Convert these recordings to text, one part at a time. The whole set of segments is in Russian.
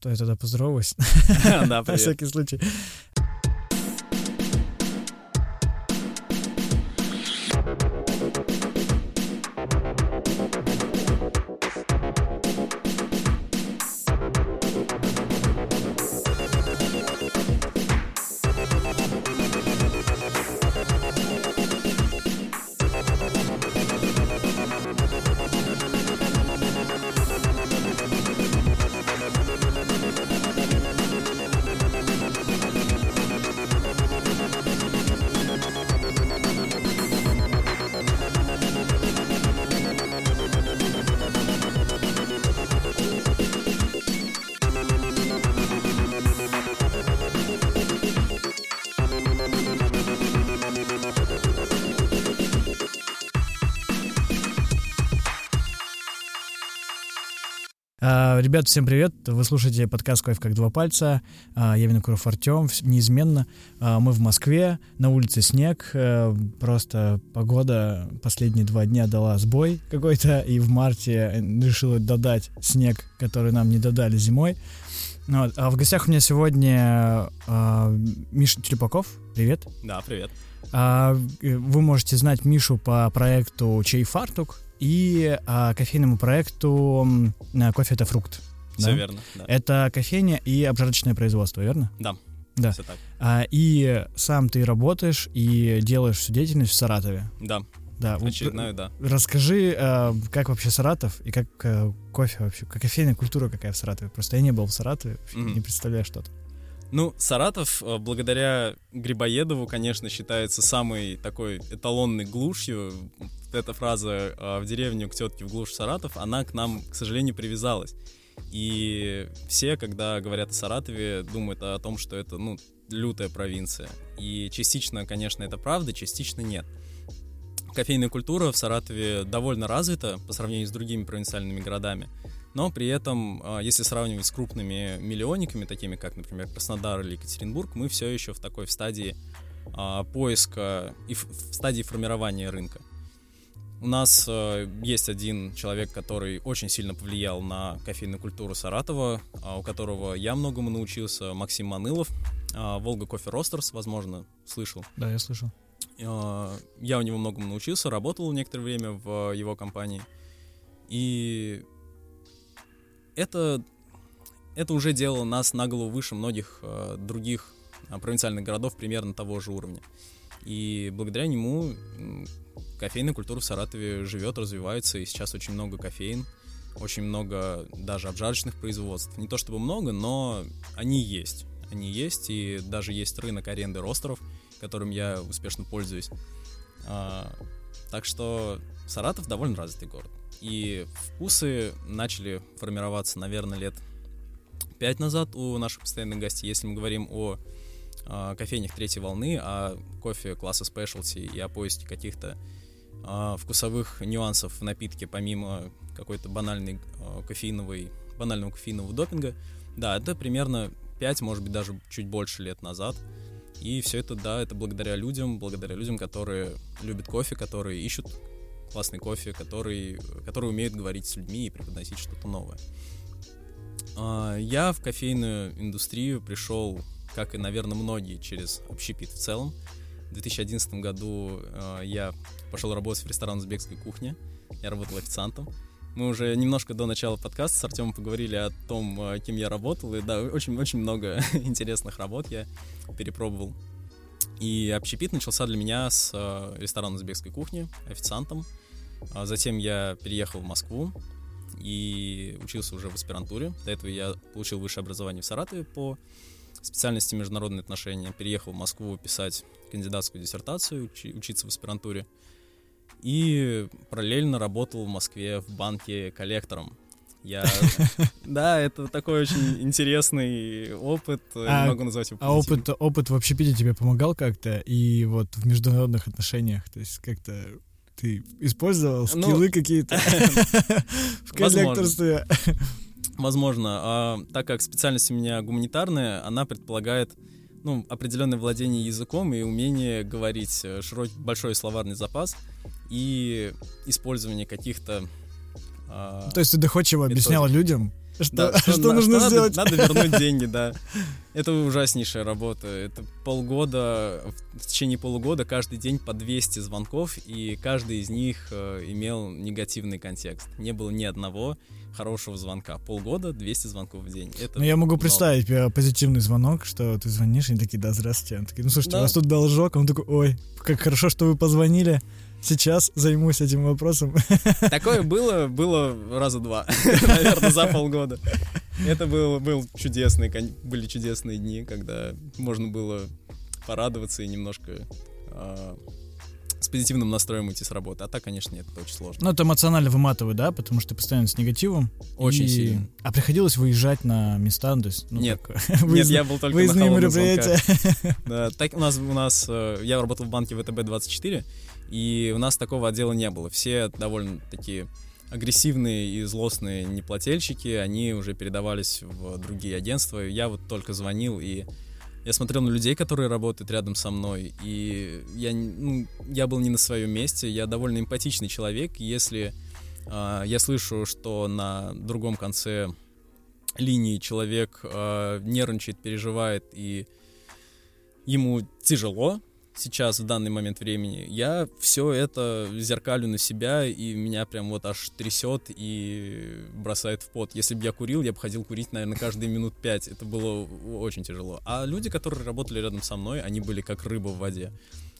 что я тогда поздороваюсь. Да, На всякий случай. Ребят, всем привет! Вы слушаете подкаст «Кофе как два пальца». А, Я Винокуров Артем, неизменно. А, Мы в Москве, на улице снег. э, Просто погода последние два дня дала сбой какой-то, и в марте э, решила додать снег, который нам не додали зимой. Вот. А в гостях у меня сегодня а, Миша Черепаков. Привет. Да, привет. Э, Вы можете знать Мишу по проекту «Чей фартук» и а, кофейному проекту а, «Кофе — это фрукт». Все Да? верно. Да. Это кофейня и обжарочное производство, верно? Да. Да. Все так. А, и сам ты работаешь и делаешь всю деятельность в Саратове. Да, Да. Очередную, да. Расскажи, а, как вообще Саратов и как а, кофе вообще, как кофейная культура какая в Саратове. Просто я не был в Саратове, Мгм. не представляю что-то. Ну, Саратов, э, благодаря Грибоедову, конечно, считается самой такой эталонной глушью. Эта фраза э, «в деревню к тетке в глушь Саратов», она к нам, к сожалению, привязалась. И все, когда говорят о Саратове, думают о том, что это, ну, лютая провинция. И частично, конечно, это правда, частично нет. Кофейная культура в Саратове довольно развита по сравнению с другими провинциальными городами. Но при этом, а, если сравнивать с крупными миллионниками, такими как, например, Краснодар или Екатеринбург, мы все еще в такой в стадии а, поиска и в стадии формирования рынка. У нас э, есть один человек, который очень сильно повлиял на кофейную культуру Саратова, а, у которого я многому научился, Максим Манылов, а, Волга Кофе Ростерс, возможно, слышал. Да, я слышал. Э, Я у него многому научился, работал некоторое время в его компании. И это, это уже делало нас на голову выше многих э, других э, провинциальных городов примерно того же уровня. И благодаря нему кофейная культура в Саратове живет, развивается, и сейчас очень много кофеин, очень много даже обжарочных производств. Не то чтобы много, но они есть. Они есть, и даже есть рынок аренды ростеров, которым я успешно пользуюсь. А, так что Саратов довольно развитый город. И вкусы начали формироваться, наверное, лет пять назад у наших постоянных гостей. Если мы говорим о а, кофейнях третьей волны, о кофе класса спешлти и о поиске каких-то а, вкусовых нюансов в напитке, помимо какой-то банальной а, кофеиновой, банального кофеинового допинга, да, это примерно 5, может быть, даже чуть больше лет назад. И все это, да, это благодаря людям, благодаря людям, которые любят кофе, которые ищут классный кофе, которые, которые умеют говорить с людьми и преподносить что-то новое. А, Я в кофейную индустрию пришел, как и, наверное, многие, через общепит в целом. В 2011 году э, я пошел работать в ресторан узбекской кухни. Я работал официантом. Мы уже немножко до начала подкаста с Артемом поговорили о том, э, кем я работал. И да, очень-очень много интересных работ я перепробовал. И общепит начался для меня с э, ресторана узбекской кухни, официантом. А затем я переехал в Москву и учился уже в аспирантуре. До этого я получил высшее образование в Саратове по специальности международные отношения. Переехал в Москву писать кандидатскую диссертацию, учи- учиться в аспирантуре. И параллельно работал в Москве в банке коллектором. Я... Да, это такой очень интересный опыт. А- могу назвать его А опыт, опыт в общепите тебе помогал как-то? И вот в международных отношениях, то есть как-то ты использовал Ну, скиллы какие-то в коллекторстве? Возможно. А, так как специальность у меня гуманитарная, она предполагает ну, определенное владение языком и умение говорить, э, широкий, большой словарный запас и использование каких-то... а, То есть ты доходчиво объяснял людям, Что, Да, что, на- нужно надо- сделать? Надо, вернуть деньги, да. Это ужаснейшая работа. Это полгода, в течение полугода каждый день по 200 звонков, и каждый из них э, имел негативный контекст. Не было ни одного хорошего звонка. Полгода 200 звонков в день. Это Ну, я могу много. представить э, позитивный звонок, что ты звонишь, и они такие, да, здравствуйте. Они такие, ну, слушайте, у Да. вас тут должок. А Он такой, ой, как хорошо, что вы позвонили. Сейчас займусь этим вопросом. Такое было, было раза два, наверное, за полгода. Это был, был чудесный, были чудесные дни, когда можно было порадоваться и немножко а, с позитивным настроем уйти с работы. А так, конечно, нет, это очень сложно. Ну, это эмоционально выматывает, да, потому что ты постоянно с негативом. Очень И- сильно. А приходилось выезжать на места, ну, то есть... ну, Нет. как, Нет, выездные- я был только на Выездные холодных мероприятия. Да, так у нас, у нас, э, я работал в банке ВТБ-24, и у нас такого отдела не было. Все довольно такие агрессивные и злостные неплательщики, они уже передавались в другие агентства. Я вот только звонил, и я смотрел на людей, которые работают рядом со мной, и я, ну, я был не на своем месте, я довольно эмпатичный человек, если а, я слышу, что на другом конце линии человек а, нервничает, переживает, и ему тяжело сейчас, в данный момент времени, я все это зеркалю на себя, и меня прям вот аж трясет и бросает в пот. Если бы я курил, я бы ходил курить, наверное, каждые минут пять. Это было очень тяжело. А люди, которые работали рядом со мной, они были как рыба в воде.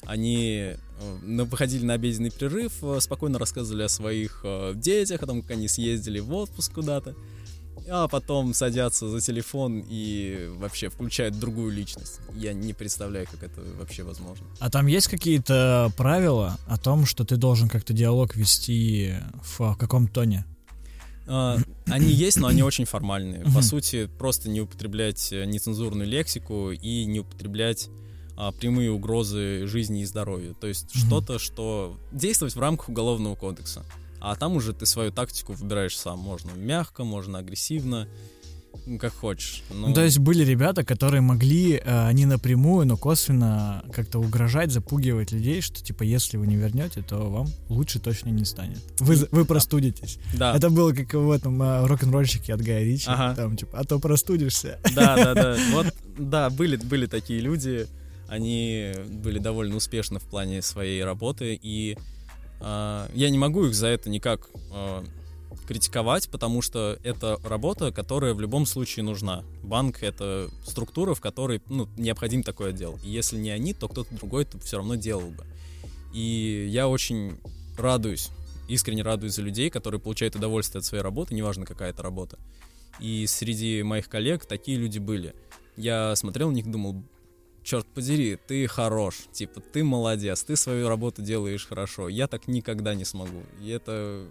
Они э, выходили на обеденный перерыв, э, спокойно рассказывали о своих э, детях, о том, как они съездили в отпуск куда-то, а потом садятся за телефон и вообще включают другую личность. Я не представляю, как это вообще возможно. А там есть какие-то правила о том, что ты должен как-то диалог вести в каком тоне? А, Они есть, но они очень формальные. По сути, просто не употреблять э, нецензурную лексику и не употреблять а, прямые угрозы жизни и здоровью. То есть что-то, что действовать в рамках уголовного кодекса. А там уже ты свою тактику выбираешь сам. Можно мягко, можно агрессивно, ну, как хочешь. Ну, то есть были ребята, которые могли э, не напрямую, но косвенно как-то угрожать, запугивать людей, что типа если вы не вернете, то вам лучше точно не станет. Вы, вы простудитесь. да, Это было как в этом э, рок-н-ролльщике от Гая Ричи. Ага. Там типа, а то простудишься. Да, да, да. Вот, да, были, были такие люди. Они были довольно успешны в плане своей работы, и я не могу их за это никак а, критиковать, потому что это работа, которая в любом случае нужна. Банк — это структура, в которой ну, необходим такой отдел. И если не они, то кто-то другой это все равно делал бы. И я очень радуюсь, искренне радуюсь за людей, которые получают удовольствие от своей работы, неважно какая это работа. И среди моих коллег такие люди были. Я смотрел на них думал, черт подери, ты хорош, типа, ты молодец, ты свою работу делаешь хорошо. Я так никогда не смогу. И это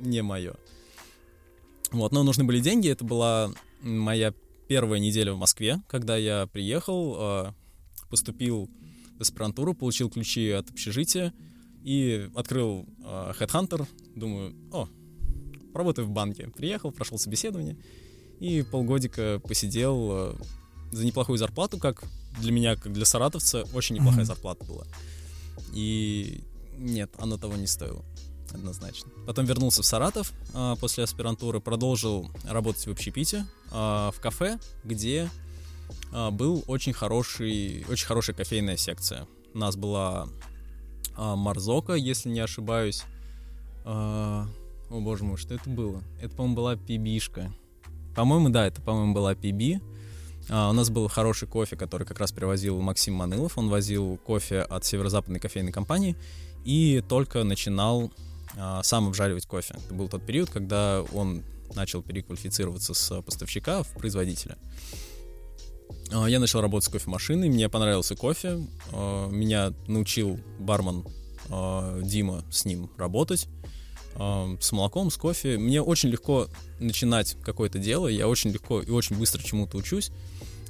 не мое. Вот, но нужны были деньги. Это была моя первая неделя в Москве, когда я приехал, э, поступил в аспирантуру, получил ключи от общежития и открыл э, Headhunter. Думаю, о, работаю в банке. Приехал, прошел собеседование и полгодика посидел э, за неплохую зарплату, как для меня, как для саратовца, очень неплохая Мгм. зарплата была. И нет, оно того не стоило, однозначно. Потом вернулся в Саратов а, после аспирантуры, продолжил работать в общепите а, в кафе, где а, был очень хороший, очень хорошая кофейная секция. У нас была а, Марзока, если не ошибаюсь. А, о боже мой, что это было? Это, по-моему, была пибишка. По-моему, да, это, по-моему, была пиби. А, у нас был хороший кофе, который как раз привозил Максим Манылов. Он возил кофе от северо-западной кофейной компании и только начинал а, сам обжаривать кофе. Это был тот период, когда он начал переквалифицироваться с поставщика в производителя. А, Я начал работать с кофемашиной, мне понравился кофе, а, меня научил бармен Дима с ним работать, с молоком, с кофе. Мне очень легко начинать какое-то дело, я очень легко и очень быстро чему-то учусь,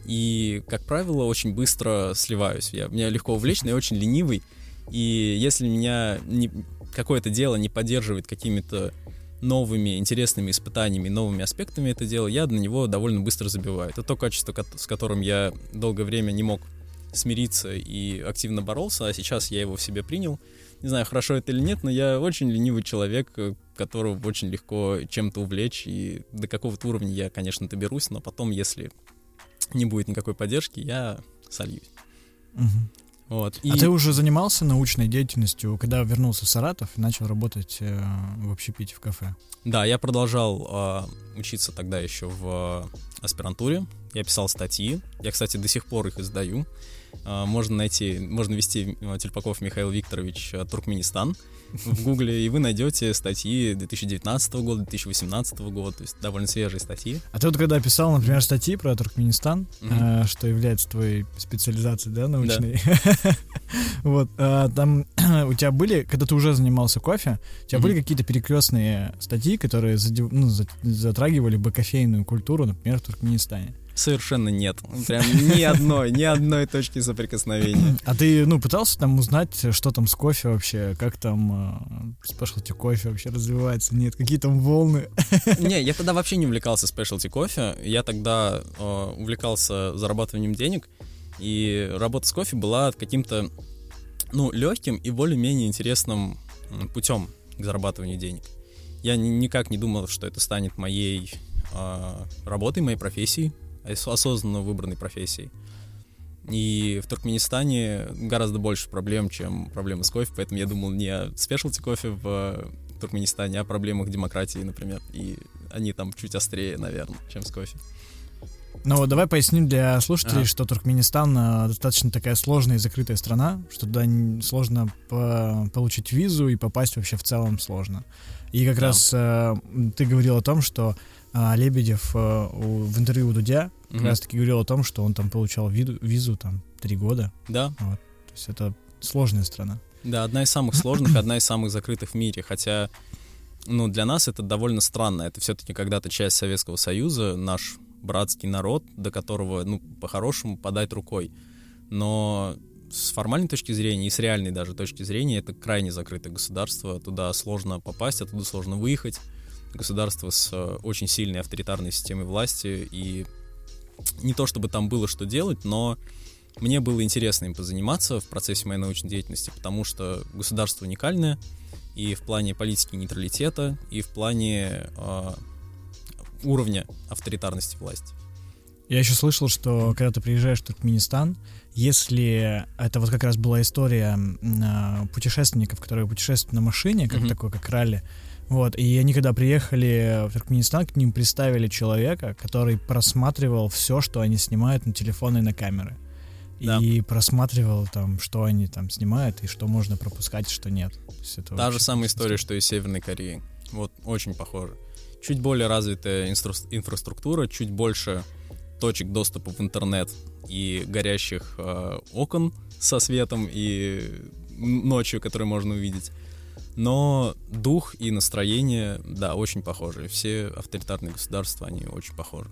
и, как правило, очень быстро сливаюсь. Я, меня легко увлечь, но я очень ленивый, и если меня не, какое-то дело не поддерживает какими-то новыми интересными испытаниями, новыми аспектами это дело, я на него довольно быстро забиваю. Это то качество, с которым я долгое время не мог смириться и активно боролся, а сейчас я его в себе принял. Не знаю, хорошо это или нет, но я очень ленивый человек, э, которого очень легко чем-то увлечь, и до какого-то уровня я, конечно, доберусь, но потом, если не будет никакой поддержки, я сольюсь. Угу. Вот. И... А ты уже занимался научной деятельностью, когда вернулся в Саратов и начал работать э, в общепите в кафе? Да, я продолжал э, учиться тогда еще в аспирантуре. Я писал статьи. Я, кстати, до сих пор их издаю. Э, можно найти, можно ввести э, Тюльпаков Михаил Викторович э, Туркменистан в Гугле, и вы найдете статьи 2019 года, 2018 года, то есть довольно свежие статьи. А ты вот когда писал, например, статьи про Туркменистан, mm-hmm. что является твоей специализацией, да, научной, вот, там у тебя были, когда ты уже занимался кофе, у тебя были какие-то перекрестные статьи, которые ну, затрагивали бы кофейную культуру, например, в Туркменистане? Совершенно нет. Прям ни одной, ни одной точки соприкосновения. А ты, ну, пытался там узнать, что там с кофе вообще, как там э, спешлти кофе вообще развивается? Нет, какие там волны? Не, я тогда вообще не увлекался спешлти кофе. Я тогда э, увлекался зарабатыванием денег, и работа с кофе была каким-то, ну, легким и более-менее интересным путем к зарабатыванию денег. Я ни, никак не думал, что это станет моей э, работой, моей профессией осознанно выбранной профессией. И в Туркменистане гораздо больше проблем, чем проблемы с кофе, поэтому я думал не о спешлти кофе в Туркменистане, а о проблемах демократии, например. И они там чуть острее, наверное, чем с кофе. Ну, давай поясним для слушателей, ага. что Туркменистан а, достаточно такая сложная и закрытая страна, что туда сложно по получить визу и попасть вообще в целом сложно. И как да. раз э, ты говорил о том, что а Лебедев э, в интервью у Дудя как mm-hmm. раз таки говорил о том, что он там получал визу, визу там три года. Да. Вот. То есть это сложная страна. Да, одна из самых сложных, одна из самых закрытых в мире, хотя ну, для нас это довольно странно. Это все-таки когда-то часть Советского Союза, наш братский народ, до которого, ну, по-хорошему, подать рукой. Но с формальной точки зрения и с реальной даже точки зрения это крайне закрытое государство. Туда сложно попасть, оттуда сложно выехать государство с э, очень сильной авторитарной системой власти, и не то чтобы там было что делать, но мне было интересно им позаниматься в процессе моей научной деятельности, потому что государство уникальное и в плане политики нейтралитета, и в плане э, уровня авторитарности власти. Я еще слышал, что когда ты приезжаешь в Туркменистан, если это вот как раз была история э, путешественников, которые путешествуют на машине, как mm-hmm. такой, как ралли, вот, и они когда приехали в Туркменистан, к ним представили человека, который просматривал все, что они снимают на телефоны и на камеры. Да. И просматривал там, что они там снимают, и что можно пропускать, что нет. Та же самая история, что и в Северной Корее. Вот, очень похоже. Чуть более развитая инфра инфраструктура, чуть больше точек доступа в интернет и горящих э, окон со светом и ночью, которые можно увидеть. Но дух и настроение, да, очень похожи. Все авторитарные государства, они очень похожи.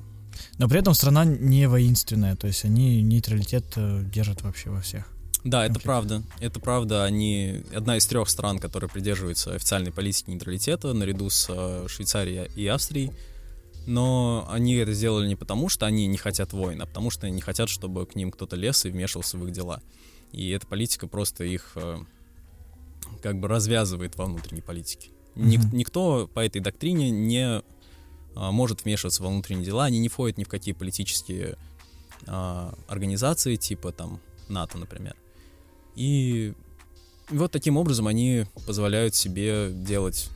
Но при этом страна не воинственная, то есть они нейтралитет э, держат вообще во всех. Да, это правда. Это правда. Они одна из трех стран, которая придерживается официальной политики нейтралитета, наряду с э, Швейцарией и Австрией. Но они это сделали не потому, что они не хотят войн, а потому что они не хотят, чтобы к ним кто-то лез и вмешивался в их дела. И эта политика просто их э, как бы развязывает во внутренней политике. Mm-hmm. Ник- никто по этой доктрине не а, может вмешиваться во внутренние дела, они не входят ни в какие политические а, организации, типа там НАТО, например. И вот таким образом они позволяют себе делать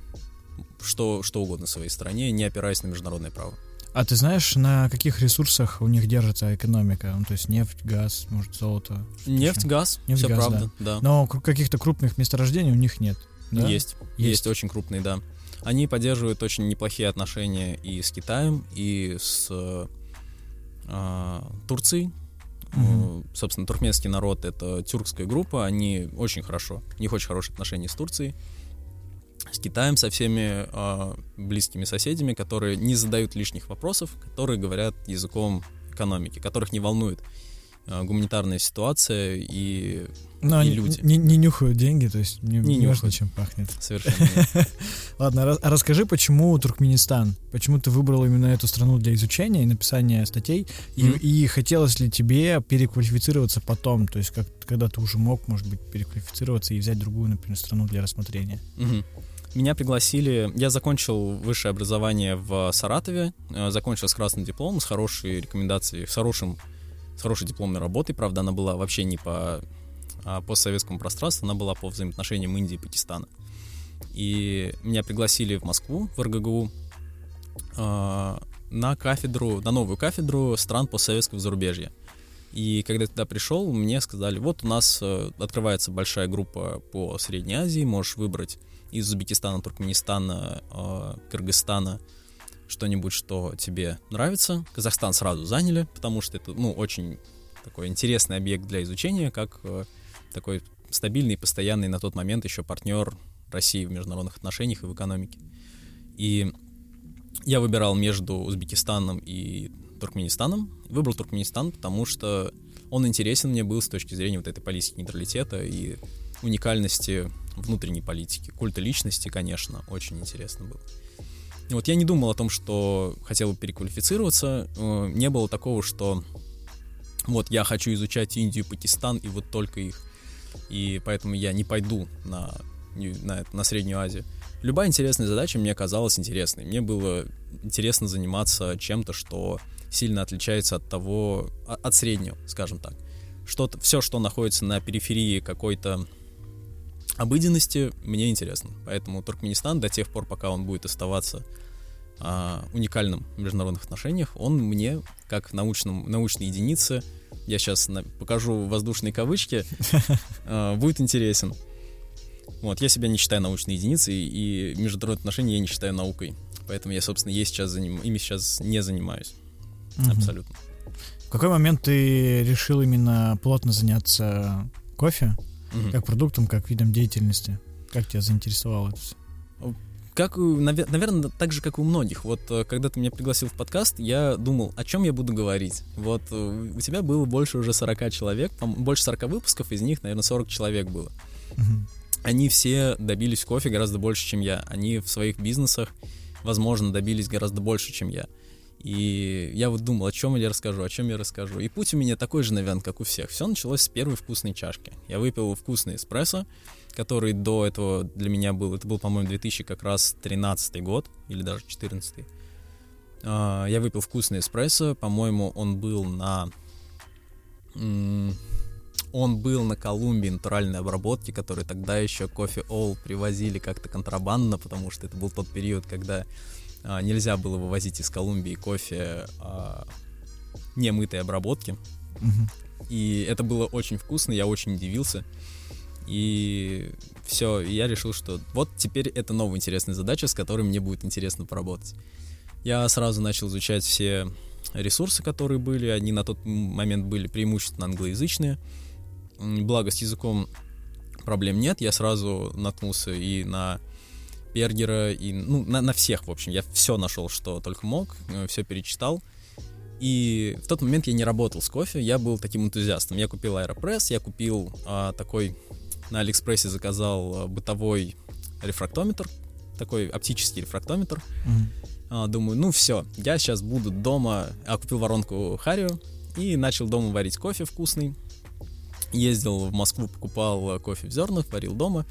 что, что угодно своей стране, не опираясь на международное право. А ты знаешь, на каких ресурсах у них держится экономика? Ну, то есть нефть, газ, может, золото? Нефть, газ, нефть, все газ, правда, да. да. Но каких-то крупных месторождений у них нет. Да? Есть, есть, есть очень крупные, да. Они поддерживают очень неплохие отношения и с Китаем, и с э, Турцией. Угу. Собственно, туркменский народ — это тюркская группа, они очень хорошо, у них очень хорошие отношения с Турцией с Китаем, со всеми э, близкими соседями, которые не задают лишних вопросов, которые говорят языком экономики, которых не волнует э, гуманитарная ситуация и, Но и люди. Не, не нюхают деньги, то есть не, не, не важно, чем пахнет. Совершенно. Ладно, а расскажи, почему Туркменистан? Почему ты выбрал именно эту страну для изучения и написания статей? И, mm-hmm. и хотелось ли тебе переквалифицироваться потом? То есть, как, когда ты уже мог, может быть, переквалифицироваться и взять другую, например, страну для рассмотрения? Mm-hmm. Меня пригласили, я закончил высшее образование в Саратове, э, закончил с красным дипломом, с хорошей рекомендацией, с хорошим, с хорошей дипломной работой, правда, она была вообще не по а, постсоветскому пространству, она была по взаимоотношениям Индии и Пакистана. И меня пригласили в Москву, в РГГУ, э, на кафедру, на новую кафедру стран постсоветского зарубежья. И когда я туда пришел, мне сказали, вот у нас э, открывается большая группа по Средней Азии, можешь выбрать из Узбекистана, Туркменистана, э, Кыргызстана что-нибудь, что тебе нравится. Казахстан сразу заняли, потому что это, ну, очень такой интересный объект для изучения, как э, такой стабильный, постоянный на тот момент еще партнер России в международных отношениях и в экономике. И я выбирал между Узбекистаном и Туркменистаном. Выбрал Туркменистан, потому что он интересен мне был с точки зрения вот этой политики нейтралитета и уникальности внутренней политики. Культа личности, конечно, очень интересно было. Вот я не думал о том, что хотел бы переквалифицироваться. Э, не было такого, что вот я хочу изучать Индию, Пакистан и вот только их. И поэтому я не пойду на, на, на Среднюю Азию. Любая интересная задача мне казалась интересной. Мне было интересно заниматься чем-то, что сильно отличается от того, от среднего, скажем так. Что-то, все, что находится на периферии какой-то обыденности, мне интересно. Поэтому Туркменистан до тех пор, пока он будет оставаться а, уникальным в международных отношениях, он мне, как научном, научной единице, я сейчас на, покажу воздушные кавычки, а, будет интересен. Вот, я себя не считаю научной единицей, и международные отношения я не считаю наукой. Поэтому я, собственно, ей сейчас заним... ими сейчас не занимаюсь. Угу. Абсолютно. В какой момент ты решил именно плотно заняться кофе, угу. как продуктом, как видом деятельности? Как тебя заинтересовало это все? Как, наверное, так же, как и у многих. Вот э, когда ты меня пригласил в подкаст, я думал, о чем я буду говорить. Вот э, у тебя было больше уже 40 человек, больше 40 выпусков, из них, наверное, 40 человек было. Угу. Они все добились кофе гораздо больше, чем я. Они в своих бизнесах, возможно, добились гораздо больше, чем я. И я вот думал, о чем я расскажу, о чем я расскажу. И путь у меня такой же, наверное, как у всех. Все началось с первой вкусной чашки. Я выпил вкусный эспрессо, который до этого для меня был, это был, по-моему, 2000 как раз 13 год, или даже 14 а, Я выпил вкусный эспрессо, по-моему, он был на... Он был на Колумбии натуральной обработки, который тогда еще кофе All привозили как-то контрабандно, потому что это был тот период, когда нельзя было вывозить из Колумбии кофе а, немытой обработки. Угу. И это было очень вкусно, я очень удивился. И все, я решил, что вот теперь это новая интересная задача, с которой мне будет интересно поработать. Я сразу начал изучать все ресурсы, которые были. Они на тот момент были преимущественно англоязычные. Благо, с языком проблем нет. Я сразу наткнулся и на Бергера, и ну, на, на всех, в общем. Я все нашел, что только мог, э, все перечитал. И в тот момент я не работал с кофе, я был таким энтузиастом. Я купил Aeropress, я купил а, такой, на Алиэкспрессе заказал а, бытовой рефрактометр, такой оптический рефрактометр. Mm-hmm. А, думаю, ну все, я сейчас буду дома, а купил воронку Харио и начал дома варить кофе вкусный. Ездил в Москву, покупал кофе в зернах, варил дома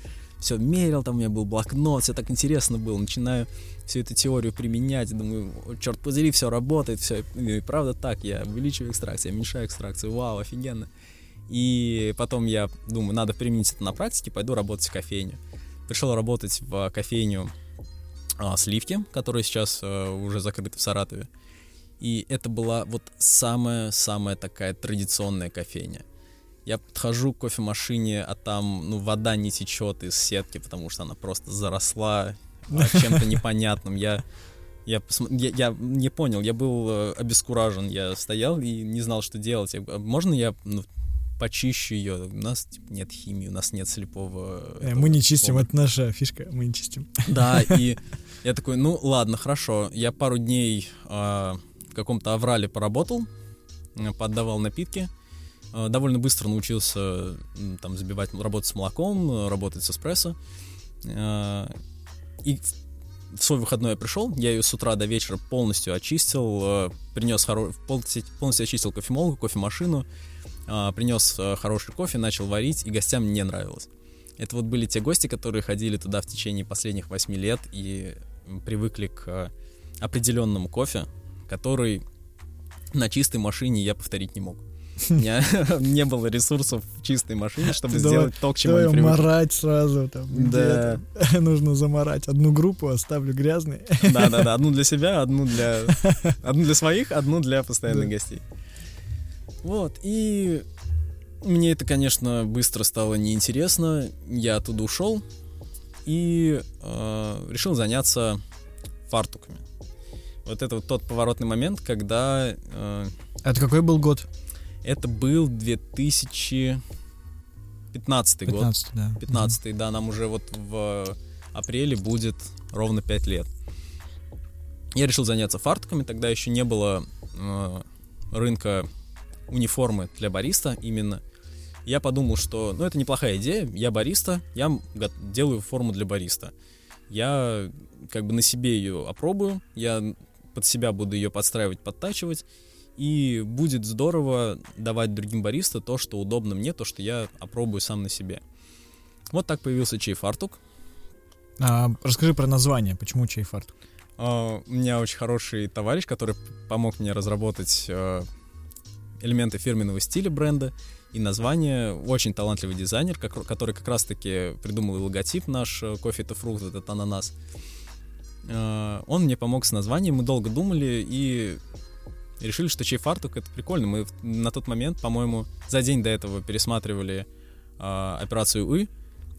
все мерил, там у меня был блокнот, все так интересно было, начинаю всю эту теорию применять, думаю, черт подери, все работает, все, и правда так, я увеличиваю экстракцию, я уменьшаю экстракцию, вау, офигенно. И потом я думаю, надо применить это на практике, пойду работать в кофейню. Пришел работать в кофейню а, Сливки, которая сейчас а, уже закрыта в Саратове. И это была вот самая-самая такая традиционная кофейня. Я подхожу к кофемашине, а там, ну, вода не течет из сетки, потому что она просто заросла а, чем-то непонятным. Я, я, я, я не понял, я был э, обескуражен, я стоял и не знал, что делать. Я, а можно я ну, почищу ее? У нас типа, нет химии, у нас нет слепого... Э, мы не чистим, это наша фишка, мы не чистим. Да, и я такой, ну, ладно, хорошо. Я пару дней э, в каком-то аврале поработал, поддавал напитки, довольно быстро научился там забивать, работать с молоком, э, работать с эспрессо. Э, и в свой выходной я пришел, я ее с утра до вечера полностью очистил, принес хоро... полностью очистил кофемолку, кофемашину, принес хороший кофе, начал варить, и гостям не нравилось. Это вот были те гости, которые ходили туда в течение последних восьми лет и привыкли к определенному кофе, который на чистой машине я повторить не мог. У меня не было ресурсов в чистой машине, чтобы сделать то, к чему я привык. марать сразу там. Да. Нужно заморать. Одну группу оставлю грязной. Да-да-да, одну для себя, одну для... Одну для своих, одну для постоянных гостей. Вот, и мне это, конечно, быстро стало неинтересно. Я оттуда ушел и э, решил заняться фартуками. Вот это вот тот поворотный момент, когда... Э, Это какой был год? Это был 2015 год. 15, да. 15 да, нам уже вот в апреле будет ровно 5 лет. Я решил заняться фартуками, тогда еще не было э, рынка униформы для бариста именно. Я подумал, что, ну, это неплохая идея, я бариста, я делаю форму для бариста. Я как бы на себе ее опробую, я под себя буду ее подстраивать, подтачивать, и будет здорово давать другим бариста то, что удобно мне, то, что я опробую сам на себе. Вот так появился чей фартук. А, расскажи про название, почему чай фартук? А, У меня очень хороший товарищ, который помог мне разработать э, элементы фирменного стиля бренда и название. Очень талантливый дизайнер, как- который как раз-таки придумал и логотип наш кофе это фрукт, этот ананас. Э, Он мне помог с названием, мы долго думали и решили, что чей фартук это прикольно. Мы на тот момент, по-моему, за день до этого пересматривали э, операцию «Уи»,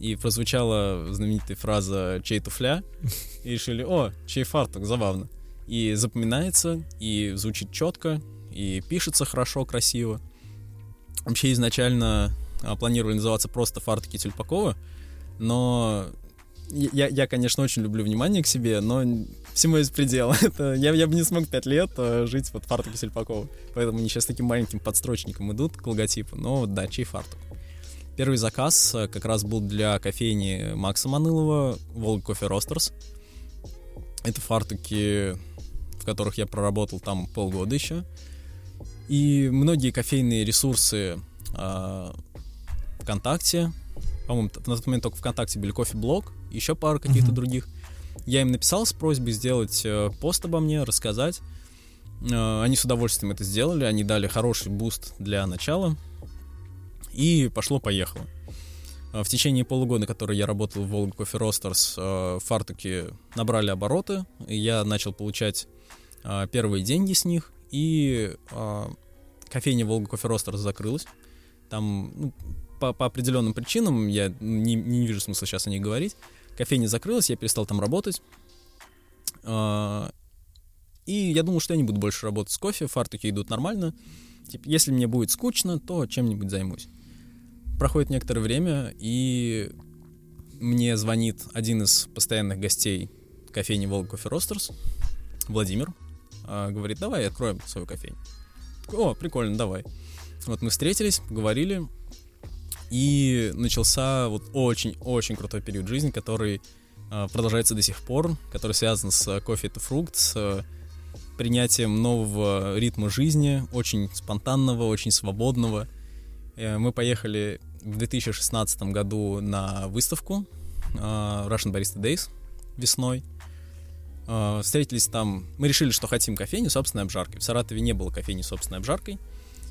и прозвучала знаменитая фраза «чей туфля», и решили, о, чей фартук, забавно. И запоминается, и звучит четко, и пишется хорошо, красиво. Вообще изначально а, планировали называться просто фартуки Тюльпакова, но я, я, конечно, очень люблю внимание к себе, но всему есть предел. Это, я, я бы не смог пять лет э, жить вот в фартуке Сельпакова. Поэтому они сейчас таким маленьким подстрочником идут к логотипу. Но да, чей фартук. Первый заказ э, как раз был для кофейни Макса Манылова, Волга Кофе Ростерс. Это фартуки, в которых я проработал там полгода еще. И многие кофейные ресурсы э, ВКонтакте, по-моему, на тот момент только ВКонтакте были кофе-блог, еще пара каких-то Мгм. других. Я им написал с просьбой сделать э, пост обо мне, рассказать. Э, они с удовольствием это сделали, они дали хороший буст для начала. И пошло-поехало. Э, В течение полугода, который я работал в Volga Coffee Roasters, фартуки набрали обороты, и я начал получать первые деньги с них, и кофейня Волга Кофе Ростерс закрылась. Там ну, по, по определенным причинам, я не, не вижу смысла сейчас о них говорить, кофейня закрылась, я перестал там работать. А, И я думал, что я не буду больше работать с кофе, фартуки идут нормально. Типа, если мне будет скучно, то чем-нибудь займусь. Проходит некоторое время, и мне звонит один из постоянных гостей кофейни Волга Кофе Ростерс, Владимир. А, Говорит, давай откроем свою кофейню. О, прикольно, давай. Вот мы встретились, поговорили, и начался вот очень-очень крутой период жизни, который э, продолжается до сих пор, который связан с э, кофе это фрукт, с э, принятием нового ритма жизни, очень спонтанного, очень свободного. Э, мы поехали в 2016 году на выставку э, Russian Barista Days весной. Э, Встретились там, мы решили, что хотим кофейню собственной обжаркой. В Саратове не было кофейни собственной обжаркой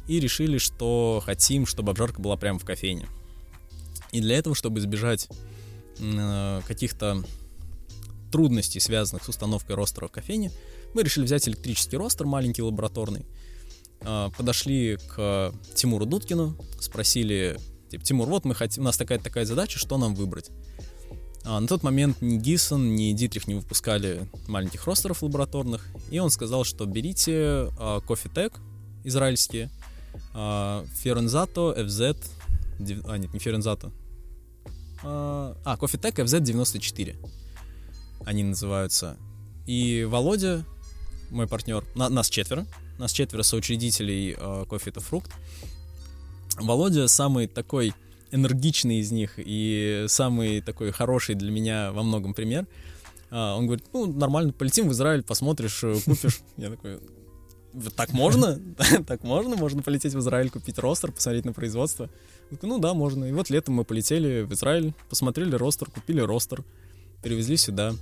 и решили, что хотим, чтобы обжарка была прямо в кофейне. И для этого, чтобы избежать э, каких-то трудностей, связанных с установкой ростера в кофейне, мы решили взять электрический ростер, маленький лабораторный. Э, подошли к Тимуру Дудкину, спросили, типа, Тимур, вот мы хотим, у нас такая такая задача, что нам выбрать? А, на тот момент ни Гисон, ни Дитрих не выпускали маленьких ростеров лабораторных, и он сказал, что берите а, Coffee израильские, Ферензато FZ, а нет, не Ферензато, а, а, Coffee Tech FZ94 они называются. И Володя, мой партнер, на- нас четверо, нас четверо соучредителей э, Coffee это фрукт. Володя самый такой энергичный из них и самый такой хороший для меня во многом пример. А, он говорит, ну, нормально, полетим в Израиль, посмотришь, э, купишь. Я такой, так можно? так можно? Можно полететь в Израиль, купить ростер, посмотреть на производство? Ну да, можно. И вот летом мы полетели в Израиль, посмотрели ростер, купили ростер, перевезли сюда.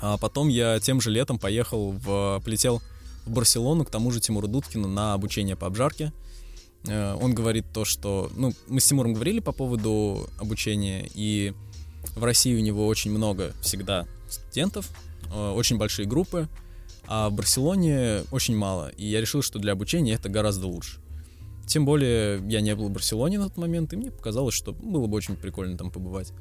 А потом я тем же летом поехал в... полетел в Барселону к тому же Тимуру Дудкину на обучение по обжарке. Э, он говорит то, что... Ну, мы с Тимуром говорили по поводу обучения, и в России у него очень много всегда студентов, э, очень большие группы, а в Барселоне очень мало. И я решил, что для обучения это гораздо лучше. Тем более я не был в Барселоне на тот момент, и мне показалось, что было бы очень прикольно там побывать.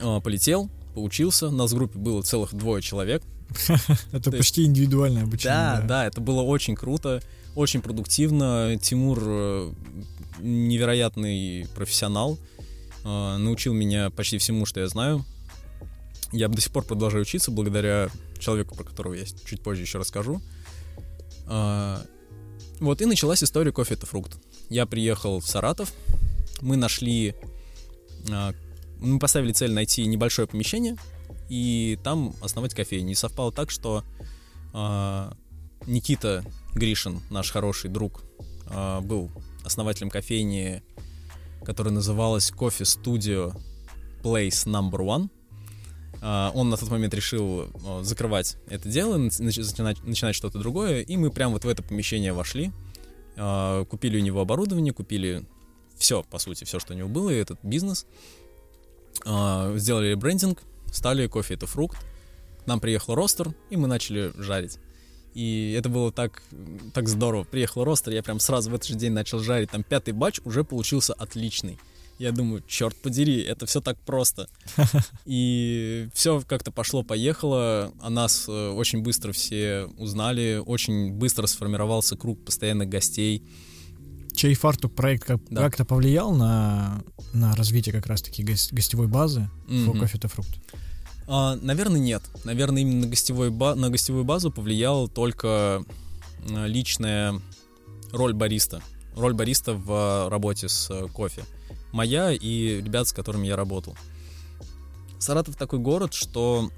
Э, полетел, поучился. У нас в группе было целых двое человек. Это почти индивидуальное обучение. Да, да, это было очень круто, очень продуктивно. Тимур э, невероятный профессионал, э, научил меня почти всему, что я знаю. Я до сих пор продолжаю учиться благодаря человеку, про которого я чуть позже еще расскажу. Э, вот и началась история кофе это фрукт. Я приехал в Саратов, мы нашли, мы поставили цель найти небольшое помещение, и там основать кофейню. Не совпало так, что э, Никита Гришин, наш хороший друг, был основателем кофейни, которая называлась Кофе Studio Place Number One. Uh, он на тот момент решил uh, закрывать это дело, начинать, начинать что-то другое, и мы прямо вот в это помещение вошли, uh, купили у него оборудование, купили все, по сути, все, что у него было, и этот бизнес, сделали брендинг, стали кофе это фрукт. К нам приехал ростер, и мы начали жарить. И это было так, так здорово. Приехал ростер, я прям сразу в этот же день начал жарить. Там пятый батч уже получился отличный. Я думаю, черт подери, это все так просто. И все как-то пошло-поехало. О нас э, очень быстро все узнали. Очень быстро сформировался круг постоянных гостей. Чей фартук проект как- да. как-то повлиял на, на развитие как раз-таки гостевой базы mm-hmm. кофе то фрукт? А, наверное, нет. Наверное, именно на, гостевой ба- на гостевую базу повлияла только а, личная роль бариста. Роль бариста в работе с э, кофе. Моя и ребят, с которыми я работал. Саратов такой город, что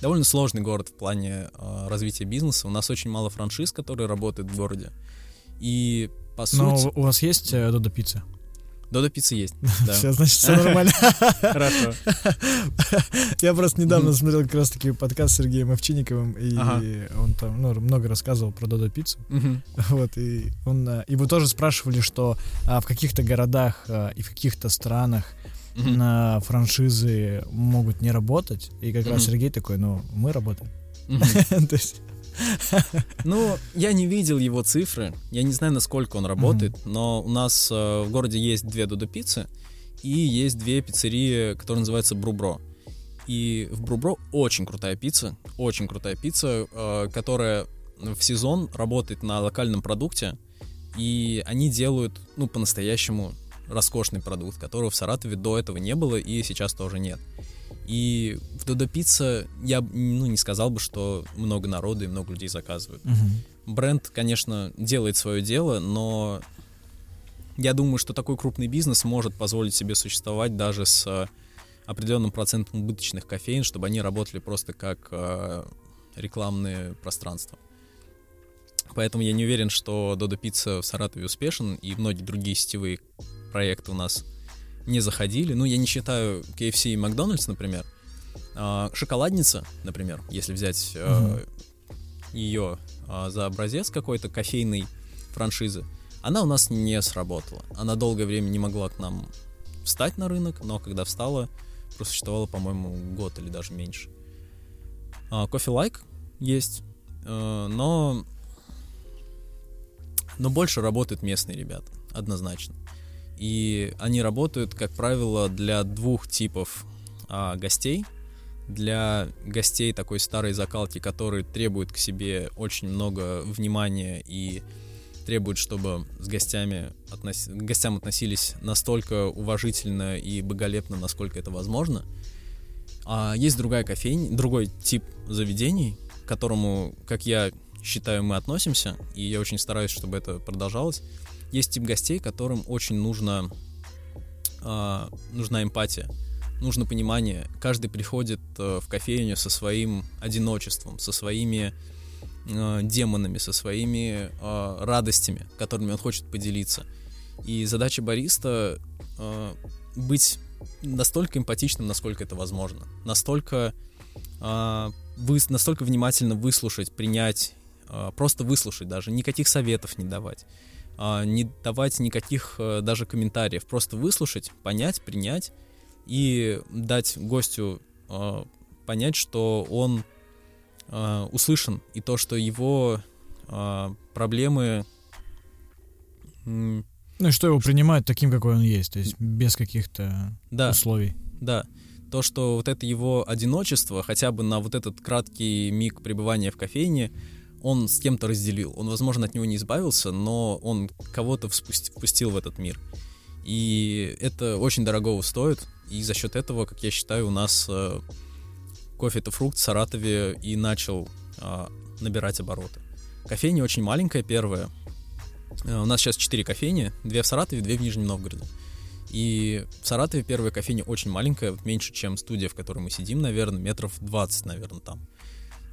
довольно сложный город в плане э, развития бизнеса. У нас очень мало франшиз, которые работают в городе. И по сути... Но у вас есть э, Додо Пицца? Додо пицца есть. Да. Все, значит, все нормально. Хорошо. Я просто недавно смотрел как раз-таки подкаст с Сергеем Овчинниковым, и ага. он там ну, много рассказывал про Додо пиццу. Вот, и он, э, его тоже спрашивали, что а, в каких-то городах а, и в каких-то странах на франшизы могут не работать. И как раз Сергей такой, ну, мы работаем. То есть ну, я не видел его цифры, я не знаю, насколько он работает, mm-hmm. но у нас э, в городе есть две Додо пиццы и есть две пиццерии, которые называются Брубро. И в Брубро очень крутая пицца, очень крутая пицца, э, которая в сезон работает на локальном продукте, и они делают, ну, по-настоящему роскошный продукт, которого в Саратове до этого не было и сейчас тоже нет. И в Додо Пицца я ну, не сказал бы, что много народу и много людей заказывают. Угу. Бренд, конечно, делает свое дело, но я думаю, что такой крупный бизнес может позволить себе существовать даже с определенным процентом убыточных кофеин, чтобы они работали просто как э, рекламные пространства. Поэтому я не уверен, что Додо Пицца в Саратове успешен, и многие другие сетевые проекты у нас не заходили. Ну, я не считаю KFC и Макдональдс, например. А, шоколадница, например, если взять mm-hmm. ее а, за образец какой-то кофейной франшизы, она у нас не сработала. Она долгое время не могла к нам встать на рынок, но когда встала, просуществовала, по-моему, год или даже меньше. Кофе Лайк есть, э, но но больше работают местные ребята, однозначно. И они работают, как правило, для двух типов а, гостей. Для гостей такой старой закалки, которые требуют к себе очень много внимания и требуют, чтобы с гостями относ... к гостям относились настолько уважительно и боголепно, насколько это возможно. А есть другая кофейня, другой тип заведений, которому, как я считаю, мы относимся, и я очень стараюсь, чтобы это продолжалось. Есть тип гостей, которым очень нужно, э, нужна эмпатия, нужно понимание. Каждый приходит э, в кофейню со своим одиночеством, со своими э, демонами, со своими э, радостями, которыми он хочет поделиться. И задача бариста э, быть настолько эмпатичным, насколько это возможно, настолько э, вы, настолько внимательно выслушать, принять, просто выслушать даже, никаких советов не давать, э, не давать никаких э, даже комментариев, просто выслушать, понять, принять и дать гостю э, понять, что он услышан и то, что его проблемы ну и что его принимают таким, какой он есть, то есть без каких-то да, условий. Да, то, что вот это его одиночество, хотя бы на вот этот краткий миг пребывания в кофейне, он с кем-то разделил. Он, возможно, от него не избавился, но он кого-то впустил в этот мир. И это очень дорого стоит, и за счет этого, как я считаю, у нас э, кофе это фрукт в Саратове и начал э, набирать обороты. Кофейня очень маленькая, первая, Э, у нас сейчас четыре кофейни, две в Саратове, две в Нижнем Новгороде. И в Саратове первая кофейня очень маленькая, меньше, чем студия, в которой мы сидим, наверное, метров 20, наверное, там.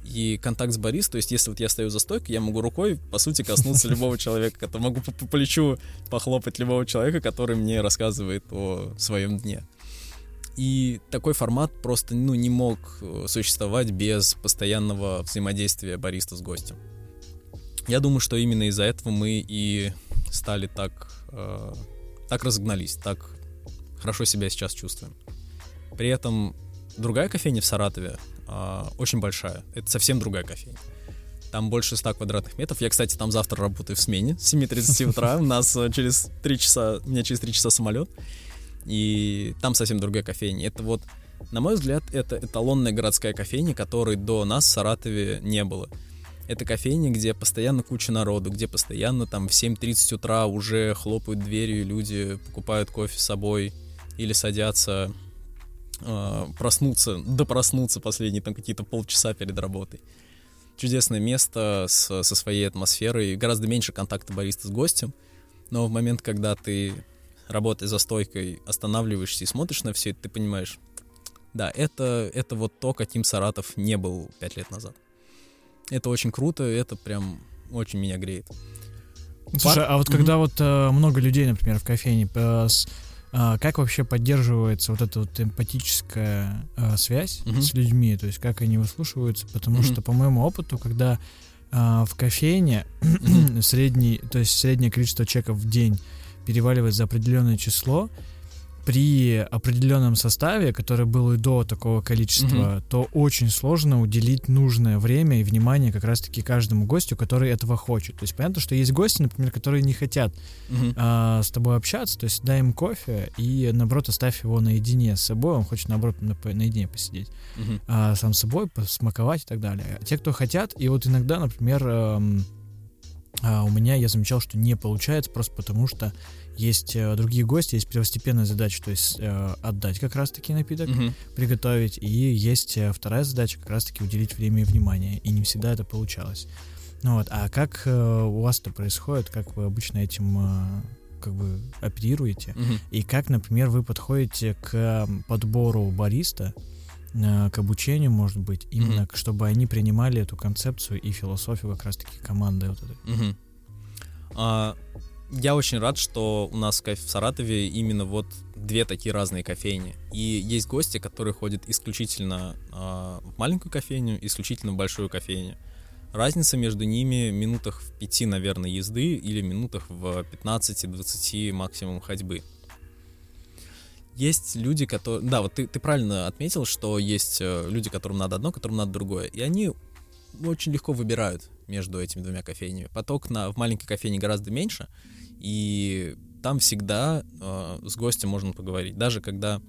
И контакт с баристом, то есть если вот я стою за стойкой, я могу рукой, по сути, коснуться любого человека, который могу по, по плечу похлопать любого человека, который мне рассказывает о своем дне. И такой формат просто ну, не мог э, существовать без постоянного взаимодействия бариста с гостем. Я думаю, что именно из-за этого мы и стали так, э, так разогнались, так хорошо себя сейчас чувствуем. При этом другая кофейня в Саратове э, очень большая. Это совсем другая кофейня. Там больше 100 квадратных метров. Я, кстати, там завтра работаю в смене с 7.30 утра. У нас э, через 3 часа, у меня через 3 часа самолет. И там совсем другая кофейня. Это вот, на мой взгляд, это эталонная городская кофейня, которой до нас в Саратове не было. Это кофейня, где постоянно куча народу, где постоянно там в 7.30 утра уже хлопают дверью, люди покупают кофе с собой или садятся э, проснуться, допроснуться последние там какие-то полчаса перед работой. Чудесное место с, со своей атмосферой, гораздо меньше контакта бариста с гостем, но в момент, когда ты, работая за стойкой, останавливаешься и смотришь на все это, ты понимаешь, да, это, это вот то, каким Саратов не был пять лет назад. Это очень круто, это прям очень меня греет. Слушай, Пар... а вот mm-hmm. когда вот э, много людей, например, в кофейне, э, с, как вообще поддерживается вот эта вот эмпатическая э, связь mm-hmm. с людьми, то есть как они выслушиваются, потому mm-hmm. что по моему опыту, когда э, в кофейне средний, то есть среднее количество чеков в день переваливает за определенное число, при определенном составе, который был и до такого количества, угу. то очень сложно уделить нужное время и внимание как раз-таки каждому гостю, который этого хочет. То есть понятно, что есть гости, например, которые не хотят угу. а, с тобой общаться, то есть дай им кофе и, наоборот, оставь его наедине с собой, он хочет, наоборот, на, наедине посидеть, угу. а, сам с собой, посмаковать и так далее. А те, кто хотят, и вот иногда, например, эм, а у меня я замечал, что не получается просто потому, что есть э, другие гости, есть первостепенная задача, то есть э, отдать как раз-таки напиток, угу. приготовить, и есть э, вторая задача как раз-таки уделить время и внимание, и не всегда это получалось. Ну вот, а как э, у вас это происходит, как вы обычно этим э, как бы оперируете, угу. и как, например, вы подходите к подбору бариста, э, к обучению, может быть, именно угу. чтобы они принимали эту концепцию и философию как раз-таки команды вот этой. Угу. А, я очень рад, что у нас в Саратове именно вот две такие разные кофейни. И есть гости, которые ходят исключительно э, в маленькую кофейню, исключительно в большую кофейню. Разница между ними минутах в пяти, наверное, езды или минутах в 15-20 максимум ходьбы. Есть люди, которые... Да, вот ты, ты правильно отметил, что есть э, люди, которым надо одно, которым надо другое. И они очень легко выбирают между этими двумя кофейнями. Поток на, в маленькой кофейне гораздо меньше, и там всегда э, с гостем можно поговорить. Даже когда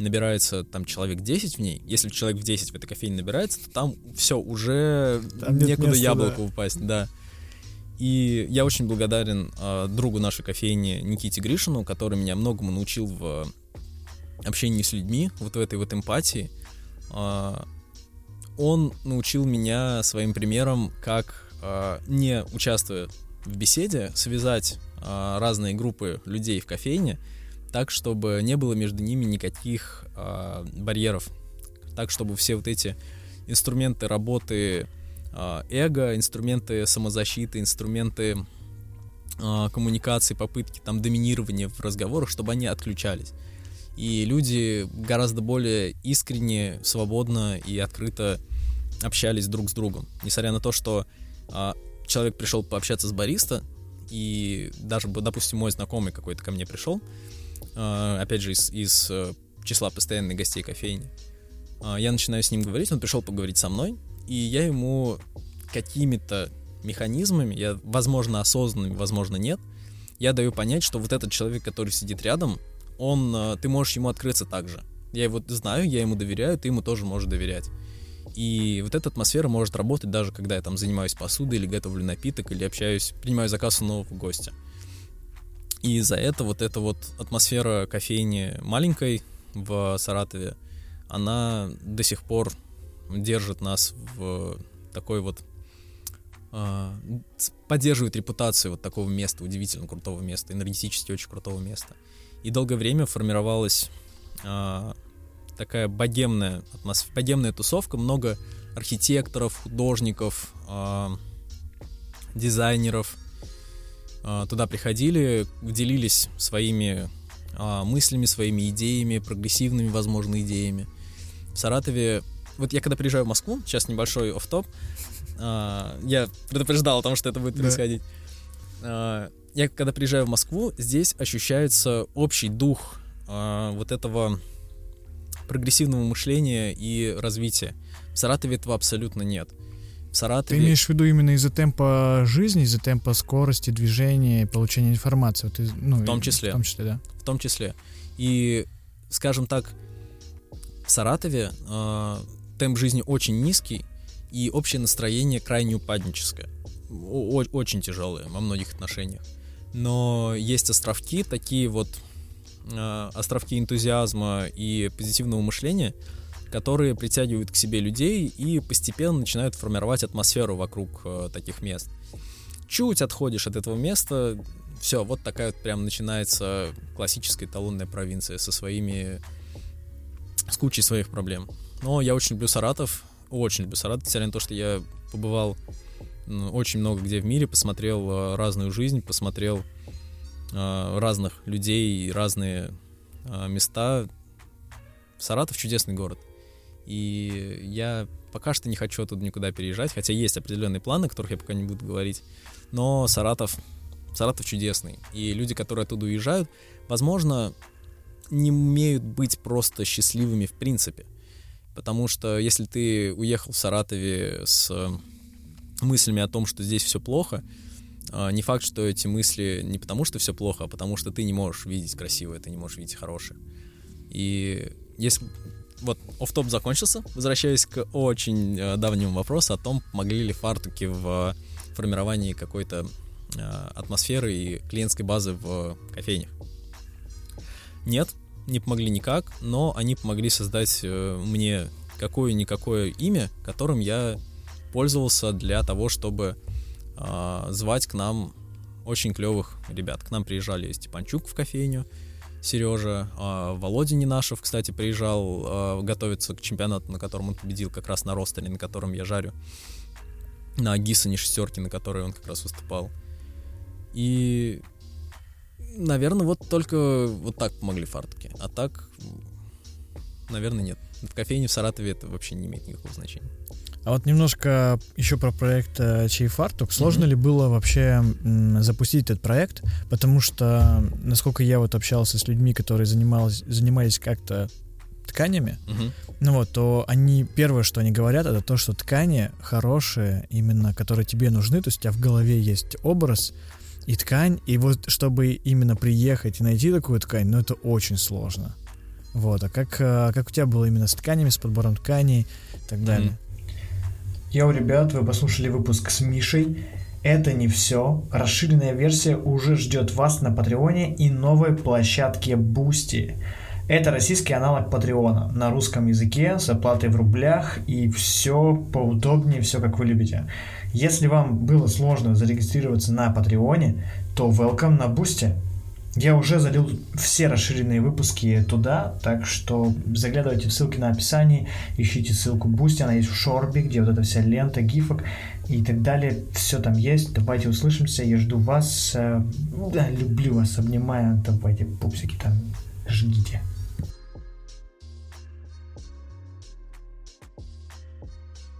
набирается там человек 10 в ней, если человек в 10 в этой кофейне набирается, то там все, уже там некуда места, яблоку да. упасть, да. И я очень благодарен э, другу нашей кофейни Никите Гришину, который меня многому научил в общении с людьми, вот в этой вот эмпатии. Э, он научил меня своим примером, как э, не участвуя в беседе, связать э, разные группы людей в кофейне так, чтобы не было между ними никаких барьеров, так, чтобы все вот эти инструменты работы эго, инструменты самозащиты, инструменты коммуникации, попытки там доминирования в разговорах, чтобы они отключались. И люди гораздо более искренне, свободно и открыто общались друг с другом. Несмотря на то, что э, человек пришел пообщаться с бариста, и даже, допустим, мой знакомый какой-то ко мне пришел, э, опять же, из, из э, числа постоянных гостей кофейни, э, я начинаю с ним говорить, он пришел поговорить со мной, и я ему какими-то механизмами, я, возможно, осознанными, возможно, нет, я даю понять, что вот этот человек, который сидит рядом, он, ты можешь ему открыться так же. Я его знаю, я ему доверяю, ты ему тоже можешь доверять. И вот эта атмосфера может работать даже когда я там занимаюсь посудой или готовлю напиток, или общаюсь, принимаю заказ у нового гостя. И за это вот эта вот атмосфера кофейни маленькой в Саратове, она до сих пор держит нас в такой вот э, поддерживает репутацию вот такого места, удивительно крутого места, энергетически очень крутого места. И долгое время формировалась э, такая богемная атмосфера, богемная тусовка, много архитекторов, художников, э, дизайнеров э, туда приходили, делились своими э, мыслями, своими идеями, прогрессивными, возможно, идеями. В Саратове, вот я когда приезжаю в Москву, сейчас небольшой оф-топ, э, я предупреждал о том, что это будет происходить. Да. Э, я когда приезжаю в Москву, здесь ощущается общий дух э, вот этого прогрессивного мышления и развития. В Саратове этого абсолютно нет. В Саратове... Ты имеешь в виду именно из-за темпа жизни, из-за темпа скорости движения, получения информации? Вот, ну, в том числе. В том числе, да. В том числе. И, скажем так, в Саратове э, темп жизни очень низкий, и общее настроение крайне упадническое. Очень тяжелое во многих отношениях. Но есть островки, такие вот э, островки энтузиазма и позитивного мышления, которые притягивают к себе людей и постепенно начинают формировать атмосферу вокруг э, таких мест. Чуть отходишь от этого места, все, вот такая вот прям начинается классическая талонная провинция со своими с кучей своих проблем. Но я очень люблю Саратов, очень люблю Саратов, несмотря на то, что я побывал очень много где в мире, посмотрел э, разную жизнь, посмотрел Э, разных людей, разные э, места. Саратов чудесный город. И я пока что не хочу оттуда никуда переезжать, хотя есть определенные планы, о которых я пока не буду говорить. Но Саратов, Саратов чудесный. И люди, которые оттуда уезжают, возможно, не умеют быть просто счастливыми в принципе. Потому что если ты уехал в Саратове с мыслями о том, что здесь все плохо, а, не факт, что эти мысли не потому, что все плохо, а потому что ты не можешь видеть красивое, ты не можешь видеть хорошее. И если вот оф-топ закончился, возвращаясь к очень э, давнему вопросу о том, могли ли фартуки в формировании какой-то э, атмосферы и клиентской базы в кофейнях. Нет, не помогли никак, но они помогли создать э, мне какое-никакое имя, которым я пользовался для того, чтобы э, звать к нам очень клевых ребят. К нам приезжали Степанчук в кофейню, Сережа, э, Володя Нинашев, кстати, приезжал э, готовиться к чемпионату, на котором он победил как раз на ростере, на котором я жарю, на Гиссоне шестерки, на которой он как раз выступал. И, наверное, вот только вот так помогли фартуки. А так, наверное, нет. В кофейне в Саратове это вообще не имеет никакого значения. А вот немножко еще про проект э, Чей Фартук. Сложно mm-hmm. ли было вообще запустить этот проект? Потому что, насколько я вот общался с людьми, которые занимались, занимались как-то тканями, mm-hmm. ну вот, то они, первое, что они говорят, это то, что ткани хорошие, именно, которые тебе нужны, то есть у тебя в голове есть образ и ткань, и вот чтобы именно приехать и найти такую ткань, ну это очень сложно. Вот, а как, э, как у тебя было именно с тканями, с подбором тканей и так далее? Mm-hmm. Йоу, ребят, вы послушали выпуск с Мишей. Это не все. Расширенная версия уже ждет вас на Патреоне и новой площадке Boosty. Это российский аналог Патреона на русском языке с оплатой в рублях и все поудобнее, все как вы любите. Если вам было сложно зарегистрироваться на Патреоне, то welcome на Boosty. Я уже залил все расширенные выпуски туда, так что заглядывайте в ссылки на описании, ищите ссылку Boosty, она есть в Шорбе, где вот эта вся лента, гифок и так далее. Все там есть. Давайте услышимся. Я жду вас. Э, да, люблю вас, обнимаю. Давайте, пупсики там, ждите.